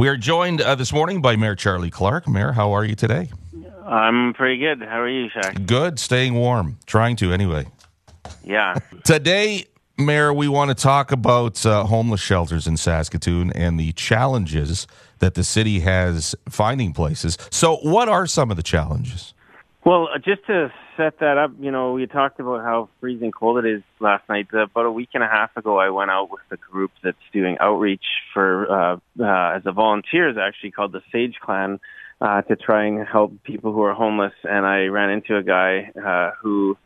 We are joined uh, this morning by Mayor Charlie Clark. Mayor, how are you today? I'm pretty good. How are you, Shack? Good, staying warm. Trying to, anyway. Yeah. Today, Mayor, we want to talk about uh, homeless shelters in Saskatoon and the challenges that the city has finding places. So, what are some of the challenges? Well, uh, just to set that up, you know, we talked about how freezing cold it is last night. Uh, about a week and a half ago, I went out with a group that's doing outreach for uh, uh, as a volunteers, actually called the Sage Clan, uh, to try and help people who are homeless. And I ran into a guy uh, who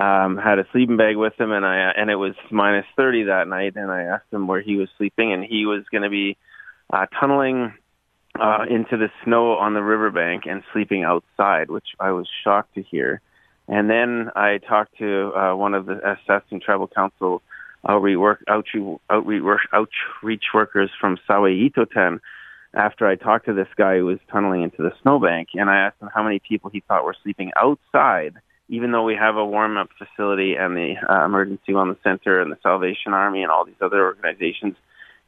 um, had a sleeping bag with him, and I and it was minus thirty that night. And I asked him where he was sleeping, and he was going to be uh, tunneling uh, into the snow on the riverbank and sleeping outside, which I was shocked to hear. And then I talked to uh, one of the Saskatoon Tribal Council outreach, work, outreach, outreach, outreach workers from Sawêyihtotân after I talked to this guy who was tunneling into the snowbank, and I asked him how many people he thought were sleeping outside, even though we have a warm-up facility and the uh, Emergency Wellness Center and the Salvation Army and all these other organizations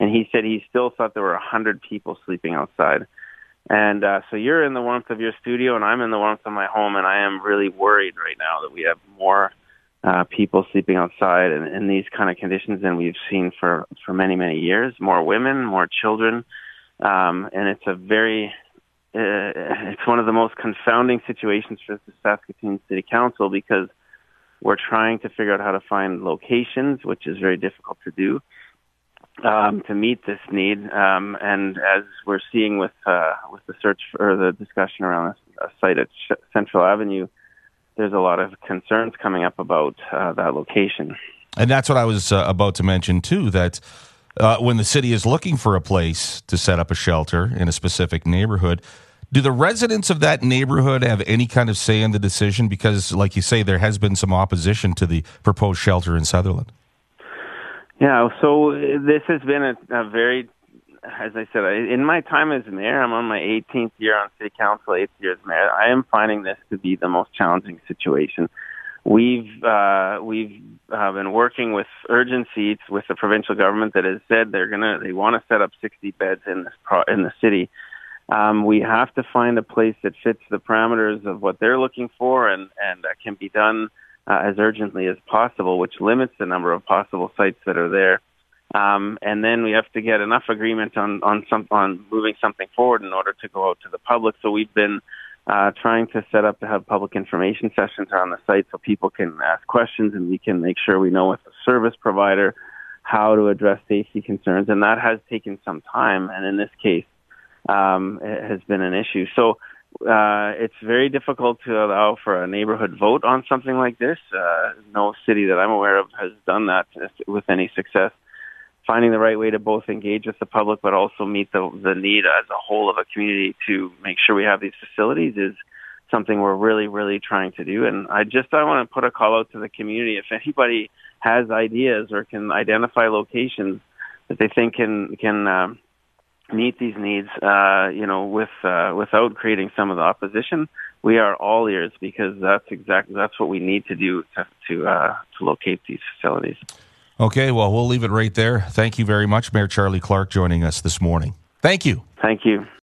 and he said he still thought there were a hundred people sleeping outside. And uh, so you're in the warmth of your studio, and I'm in the warmth of my home, and I am really worried right now that we have more uh, people sleeping outside in, in these kind of conditions than we've seen for for many many years. More women, more children, um, and it's a very uh, it's one of the most confounding situations for the Saskatoon City Council because we're trying to figure out how to find locations, which is very difficult to do um, to meet this need. Um, and as we're seeing with uh, with the search for the discussion around a, a site at Central Avenue, there's a lot of concerns coming up about uh, that location. And that's what I was uh, about to mention too. That uh, when the city is looking for a place to set up a shelter in a specific neighborhood. Do the residents of that neighborhood have any kind of say in the decision? Because, like you say, there has been some opposition to the proposed shelter in Sutherland. Yeah, so this has been a, a very, as I said, in my time as mayor, I'm on my 18th year on city council, eighth year as mayor. I am finding this to be the most challenging situation. We've uh, we've uh, been working with urgency with the provincial government that has said they're gonna they want to set up 60 beds in this pro- in the city. Um, we have to find a place that fits the parameters of what they're looking for and and uh, can be done uh, as urgently as possible, which limits the number of possible sites that are there. Um, and then we have to get enough agreement on on some on moving something forward in order to go out to the public. So we've been uh, trying to set up to have public information sessions around the site so people can ask questions and we can make sure we know with the service provider how to address safety concerns. And that has taken some time, and in this case, um, it has been an issue. So uh, it's very difficult to allow for a neighborhood vote on something like this. Uh, no city that I'm aware of has done that with any success. Finding the right way to both engage with the public but also meet the, the need as a whole of a community to make sure we have these facilities is something we're really, really trying to do. And I just I want to put a call out to the community. If anybody has ideas or can identify locations that they think can can um, meet these needs, uh, you know, with uh, without creating some of the opposition. We are all ears because that's exactly that's what we need to do to to, uh, to locate these facilities. Okay, well, we'll leave it right there. Thank you very much, Mayor Charlie Clark, joining us this morning. Thank you. Thank you.